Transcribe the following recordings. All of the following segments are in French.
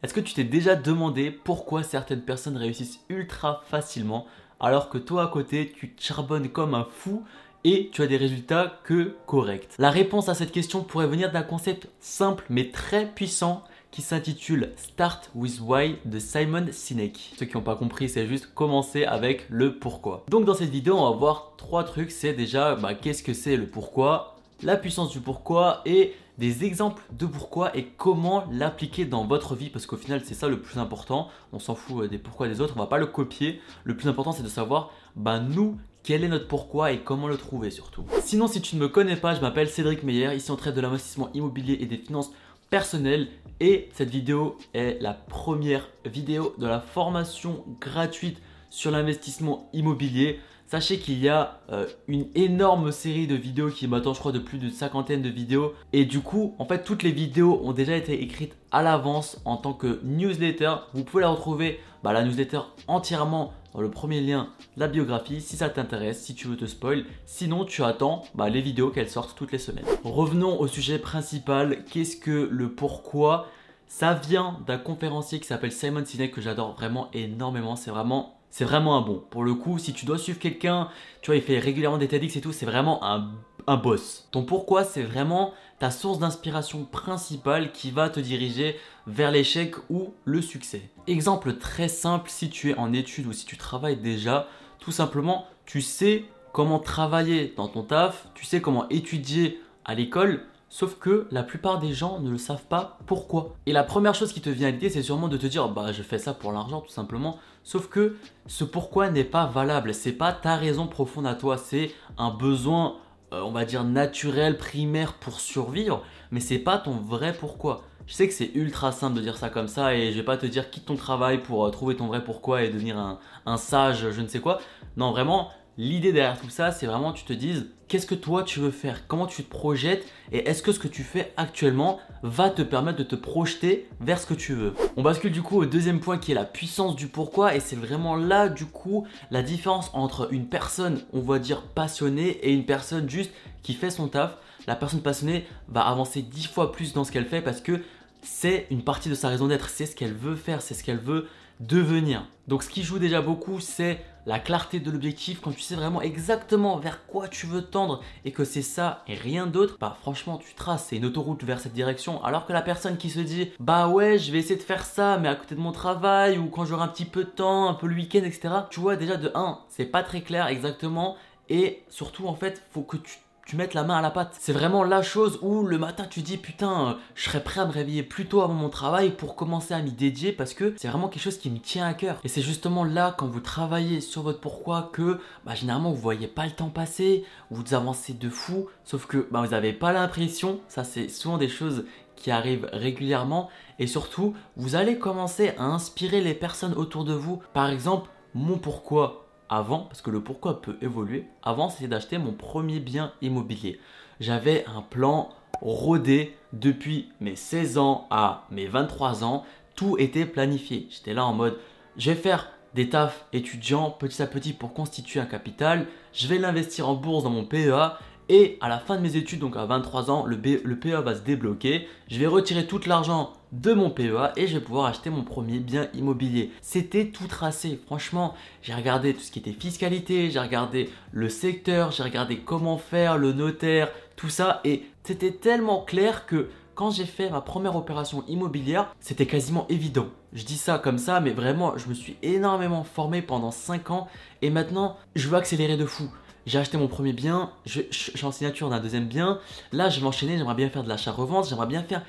Est-ce que tu t'es déjà demandé pourquoi certaines personnes réussissent ultra facilement alors que toi à côté tu charbonnes comme un fou et tu as des résultats que corrects? La réponse à cette question pourrait venir d'un concept simple mais très puissant qui s'intitule Start with Why de Simon Sinek. Ceux qui n'ont pas compris, c'est juste commencer avec le pourquoi. Donc dans cette vidéo, on va voir trois trucs. C'est déjà bah, qu'est-ce que c'est le pourquoi, la puissance du pourquoi et des exemples de pourquoi et comment l'appliquer dans votre vie parce qu'au final c'est ça le plus important. On s'en fout euh, des pourquoi des autres, on va pas le copier. Le plus important c'est de savoir bah nous quel est notre pourquoi et comment le trouver surtout. Sinon si tu ne me connais pas, je m'appelle Cédric Meyer, ici on traite de l'investissement immobilier et des finances personnelles et cette vidéo est la première vidéo de la formation gratuite sur l'investissement immobilier. Sachez qu'il y a euh, une énorme série de vidéos qui m'attend, je crois, de plus d'une cinquantaine de vidéos. Et du coup, en fait, toutes les vidéos ont déjà été écrites à l'avance en tant que newsletter. Vous pouvez la retrouver, bah, la newsletter entièrement dans le premier lien la biographie si ça t'intéresse, si tu veux te spoil. Sinon, tu attends bah, les vidéos qu'elles sortent toutes les semaines. Revenons au sujet principal. Qu'est-ce que le pourquoi? Ça vient d'un conférencier qui s'appelle Simon Sinek que j'adore vraiment énormément. C'est vraiment c'est vraiment un bon. Pour le coup, si tu dois suivre quelqu'un, tu vois, il fait régulièrement des TEDx et tout, c'est vraiment un, un boss. Ton pourquoi, c'est vraiment ta source d'inspiration principale qui va te diriger vers l'échec ou le succès. Exemple très simple, si tu es en études ou si tu travailles déjà, tout simplement, tu sais comment travailler dans ton taf, tu sais comment étudier à l'école, Sauf que la plupart des gens ne le savent pas pourquoi. Et la première chose qui te vient à l'idée, c'est sûrement de te dire bah je fais ça pour l'argent tout simplement. Sauf que ce pourquoi n'est pas valable. C'est pas ta raison profonde à toi. C'est un besoin, euh, on va dire naturel, primaire pour survivre. Mais c'est pas ton vrai pourquoi. Je sais que c'est ultra simple de dire ça comme ça et je vais pas te dire quitte ton travail pour euh, trouver ton vrai pourquoi et devenir un, un sage, je ne sais quoi. Non, vraiment, L'idée derrière tout ça, c'est vraiment tu te dises qu'est-ce que toi tu veux faire, comment tu te projettes? Et est-ce que ce que tu fais actuellement va te permettre de te projeter vers ce que tu veux? On bascule du coup au deuxième point qui est la puissance du pourquoi et c'est vraiment là du coup la différence entre une personne on va dire passionnée et une personne juste qui fait son taf. La personne passionnée va avancer dix fois plus dans ce qu'elle fait parce que c'est une partie de sa raison d'être, c'est ce qu'elle veut faire, c'est ce qu'elle veut devenir. Donc ce qui joue déjà beaucoup, c'est la clarté de l'objectif, quand tu sais vraiment exactement vers quoi tu veux tendre et que c'est ça et rien d'autre, bah franchement tu traces, une autoroute vers cette direction. Alors que la personne qui se dit bah ouais je vais essayer de faire ça mais à côté de mon travail ou quand j'aurai un petit peu de temps, un peu le week-end etc. Tu vois déjà de 1 c'est pas très clair exactement et surtout en fait faut que tu tu mettes la main à la pâte. C'est vraiment la chose où le matin tu dis putain, euh, je serais prêt à me réveiller plus tôt avant mon travail pour commencer à m'y dédier parce que c'est vraiment quelque chose qui me tient à cœur. Et c'est justement là quand vous travaillez sur votre pourquoi que bah, généralement vous voyez pas le temps passer, vous avancez de fou, sauf que bah, vous n'avez pas l'impression, ça c'est souvent des choses qui arrivent régulièrement et surtout vous allez commencer à inspirer les personnes autour de vous. Par exemple, mon pourquoi avant, parce que le pourquoi peut évoluer, avant c'était d'acheter mon premier bien immobilier. J'avais un plan rodé depuis mes 16 ans à mes 23 ans. Tout était planifié. J'étais là en mode, je vais faire des tafs étudiants petit à petit pour constituer un capital. Je vais l'investir en bourse dans mon PEA et à la fin de mes études, donc à 23 ans, le, PEA va se débloquer. Je vais retirer tout l'argent de mon PEA et je vais pouvoir acheter mon premier bien immobilier. C'était tout tracé. Franchement, j'ai regardé tout ce qui était fiscalité, j'ai regardé le secteur, j'ai regardé comment faire, le notaire, tout ça. Et c'était tellement clair que quand j'ai fait ma première opération immobilière, c'était quasiment évident. Je dis ça comme ça, mais vraiment, je me suis énormément formé pendant 5 ans et maintenant, je veux accélérer de fou j'ai acheté mon premier bien, je, suis en signature d'un deuxième bien. Là, je vais enchaîner, j'aimerais bien faire de l'achat-revente, j'aimerais bien faire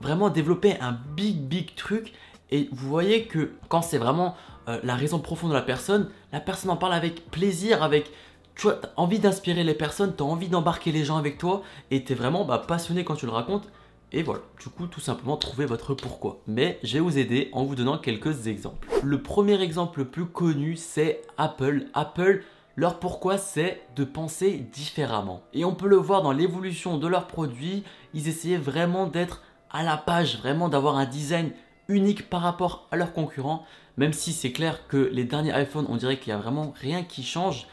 vraiment développer un big, big truc. Et vous voyez que quand c'est vraiment euh, la raison profonde de la personne, la personne en parle avec plaisir, avec tu vois, as envie d'inspirer les personnes, tu as envie d'embarquer les gens avec toi et tu es vraiment bah, passionné quand tu le racontes. Et voilà, du coup, tout simplement, trouver votre pourquoi. Mais je vais vous aider en vous donnant quelques exemples. Le premier exemple le plus connu, c'est Apple. Apple, leur pourquoi, c'est de penser différemment. Et on peut le voir dans l'évolution de leurs produits. Ils essayaient vraiment d'être à la page, vraiment d'avoir un design unique par rapport à leurs concurrents. Même si c'est clair que les derniers iPhones, on dirait qu'il n'y a vraiment rien qui change.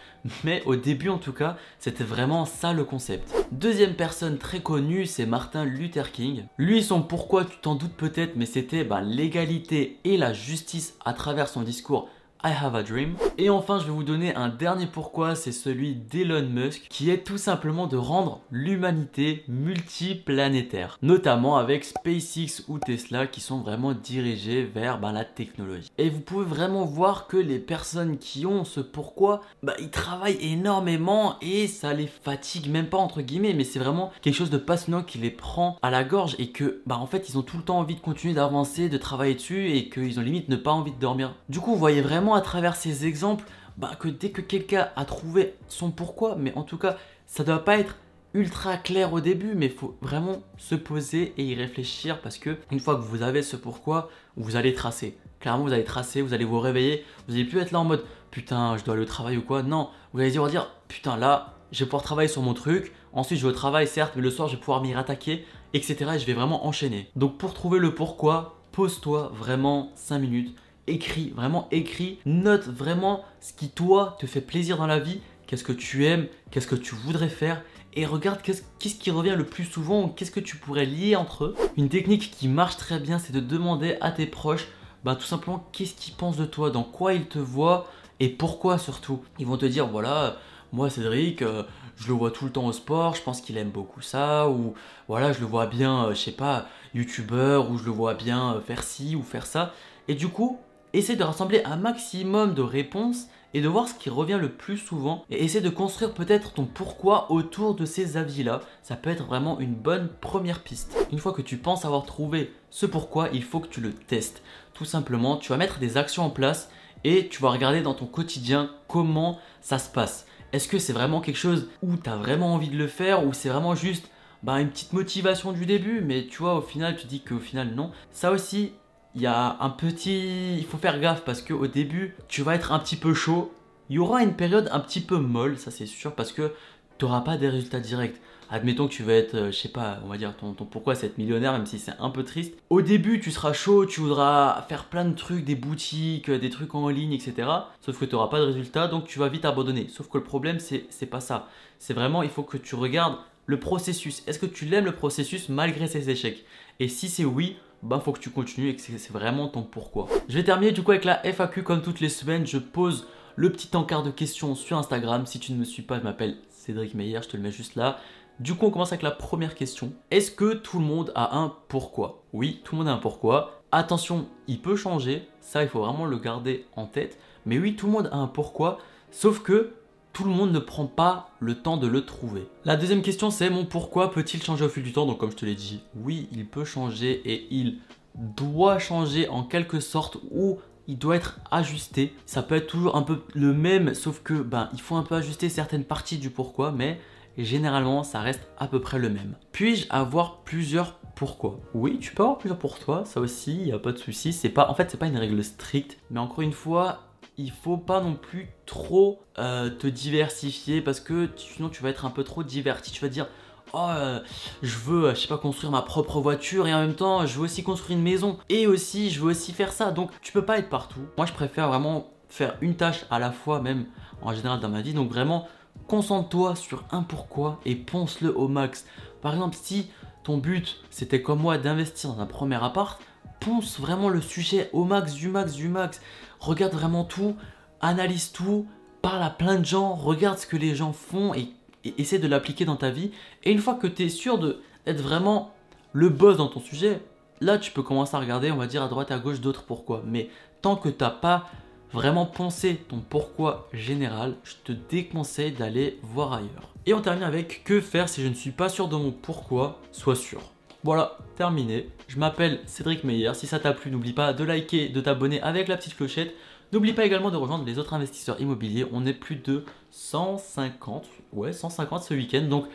mais au début en tout cas, c'était vraiment ça le concept. Deuxième personne très connue, c'est Martin Luther King. Lui, son pourquoi, tu t'en doutes peut-être, mais c'était bah, l'égalité et la justice à travers son discours I have a dream. Et enfin, je vais vous donner un dernier pourquoi, c'est celui d'Elon Musk, qui est tout simplement de rendre l'humanité multiplanétaire, notamment avec SpaceX ou Tesla qui sont vraiment dirigés vers ben, la technologie. Et vous pouvez vraiment voir que les personnes qui ont ce pourquoi, bah, ils travaillent énormément et ça les fatigue même pas entre guillemets, mais c'est vraiment quelque chose de passionnant qui les prend à la gorge et que bah en fait ils ont tout le temps envie de continuer d'avancer, de travailler dessus et qu'ils ont limite ne pas envie de dormir. Du coup, vous voyez vraiment à travers ces exemples bah, que dès que quelqu'un a trouvé son pourquoi, mais en tout cas, ça doit pas être ultra clair au début, mais il faut vraiment se poser et y réfléchir parce que une fois que vous avez ce pourquoi, vous allez tracer. Clairement, vous allez tracer, vous allez vous réveiller, vous allez plus être là en mode putain, je dois aller au travail ou quoi. Non, vous allez dire, dire putain, là, je vais pouvoir travailler sur mon truc. Ensuite, je vais au travail, certes, mais le soir, je vais pouvoir m'y rattaquer, etc. Et je vais vraiment enchaîner. Donc, pour trouver le pourquoi, pose-toi vraiment 5 minutes écris, vraiment écris, note vraiment ce qui toi te fait plaisir dans la vie, qu'est-ce que tu aimes, qu'est-ce que tu voudrais faire? Et regarde qu'est-ce qui revient le plus souvent, qu'est-ce que tu pourrais lier entre eux? Une technique qui marche très bien, c'est de demander à tes proches, bah, tout simplement, qu'est-ce qu'ils pensent de toi, dans quoi ils te voient? Et pourquoi surtout? Ils vont te dire, voilà, moi Cédric, euh, je le vois tout le temps au sport, je pense qu'il aime beaucoup ça, ou voilà, je le vois bien, euh, je sais pas, youtubeur, ou je le vois bien euh, faire ci ou faire ça. Et du coup, essaie de rassembler un maximum de réponses et de voir ce qui revient le plus souvent et essaie de construire peut-être ton pourquoi autour de ces avis-là. Ça peut être vraiment une bonne première piste. Une fois que tu penses avoir trouvé ce pourquoi, il faut que tu le testes. Tout simplement, tu vas mettre des actions en place et tu vas regarder dans ton quotidien comment ça se passe. Est-ce que c'est vraiment quelque chose où tu as vraiment envie de le faire ou c'est vraiment juste bah, une petite motivation du début, mais tu vois, au final, tu dis qu'au final, non. Ça aussi, il y a un petit. Il faut faire gaffe parce qu'au début, tu vas être un petit peu chaud. Il y aura une période un petit peu molle, ça c'est sûr, parce que tu n'auras pas des résultats directs. Admettons que tu vas être, euh, je sais pas, on va dire ton, ton pourquoi c'est être millionnaire, même si c'est un peu triste. Au début, tu seras chaud, tu voudras faire plein de trucs, des boutiques, des trucs en ligne, etc. Sauf que tu n'auras pas de résultats, donc tu vas vite abandonner. Sauf que le problème, c'est pas ça. C'est vraiment, il faut que tu regardes le processus. Est-ce que tu l'aimes le processus malgré ses échecs? Et si c'est oui, bah faut que tu continues et que c'est vraiment ton pourquoi. Je vais terminer du coup avec la FAQ comme toutes les semaines. Je pose le petit encart de questions sur Instagram. Si tu ne me suis pas, je m'appelle Cédric Meyer, je te le mets juste là. Du coup, on commence avec la première question. Est-ce que tout le monde a un pourquoi? Oui, tout le monde a un pourquoi. Attention, il peut changer. Ça, il faut vraiment le garder en tête. Mais oui, tout le monde a un pourquoi. Sauf que tout le monde ne prend pas le temps de le trouver. La deuxième question c'est mon pourquoi peut-il changer au fil du temps? Donc comme je te l'ai dit, oui, il peut changer et il doit changer en quelque sorte ou il doit être ajusté. Ça peut être toujours un peu le même, sauf que ben il faut un peu ajuster certaines parties du pourquoi, mais généralement ça reste à peu près le même. Puis-je avoir plusieurs pourquoi? Oui, tu peux avoir plusieurs pour toi, ça aussi, il n'y a pas de souci. C'est pas, en fait, c'est pas une règle stricte, mais encore une fois, il faut pas non plus trop euh, te diversifier parce que sinon tu vas être un peu trop diverti. Tu vas dire oh euh, je veux je sais construire ma propre voiture et en même temps je veux aussi construire une maison et aussi je veux aussi faire ça. Donc tu peux pas être partout. Moi je préfère vraiment faire une tâche à la fois même en général dans ma vie. Donc vraiment concentre-toi sur un pourquoi et ponce-le au max. Par exemple si ton but c'était comme moi d'investir dans un premier appart, ponce vraiment le sujet au max du max du max regarde vraiment tout, analyse tout, parle à plein de gens, regarde ce que les gens font et, essaie de l'appliquer dans ta vie. Et une fois que tu es sûr d'être vraiment le boss dans ton sujet, là tu peux commencer à regarder, on va dire à droite et à gauche d'autres pourquoi. Mais tant que tu n'as pas vraiment pensé ton pourquoi général, je te déconseille d'aller voir ailleurs. Et on termine avec que faire si je ne suis pas sûr de mon pourquoi, sois sûr. Voilà, terminé. Je m'appelle Cédric Meyer. Si ça t'a plu, n'oublie pas de liker, de t'abonner avec la petite clochette. N'oublie pas également de rejoindre les autres investisseurs immobiliers. On est plus de 150, ouais, 150 ce week-end. Donc,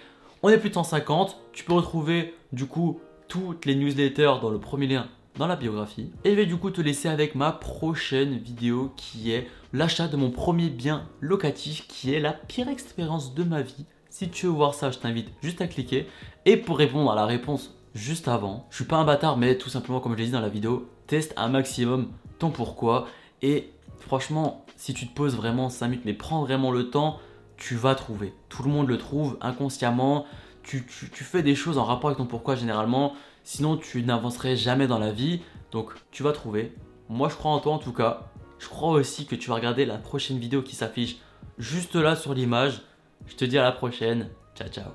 on est plus de 150. Tu peux retrouver du coup toutes les newsletters dans le premier lien dans la biographie. Et je vais du coup te laisser avec ma prochaine vidéo qui est l'achat de mon premier bien locatif qui est la pire expérience de ma vie. Si tu veux voir ça, je t'invite juste à cliquer. Et pour répondre à la réponse juste avant. Je suis pas un bâtard, mais tout simplement, comme je l'ai dit dans la vidéo, teste un maximum ton pourquoi. Et franchement, si tu te poses vraiment 5 minutes, mais prends vraiment le temps, tu vas trouver. Tout le monde le trouve inconsciemment. Tu, tu fais des choses en rapport avec ton pourquoi généralement. Sinon, tu n'avancerais jamais dans la vie. Donc, tu vas trouver. Moi, je crois en toi en tout cas. Je crois aussi que tu vas regarder la prochaine vidéo qui s'affiche juste là sur l'image. Je te dis à la prochaine. Ciao, ciao.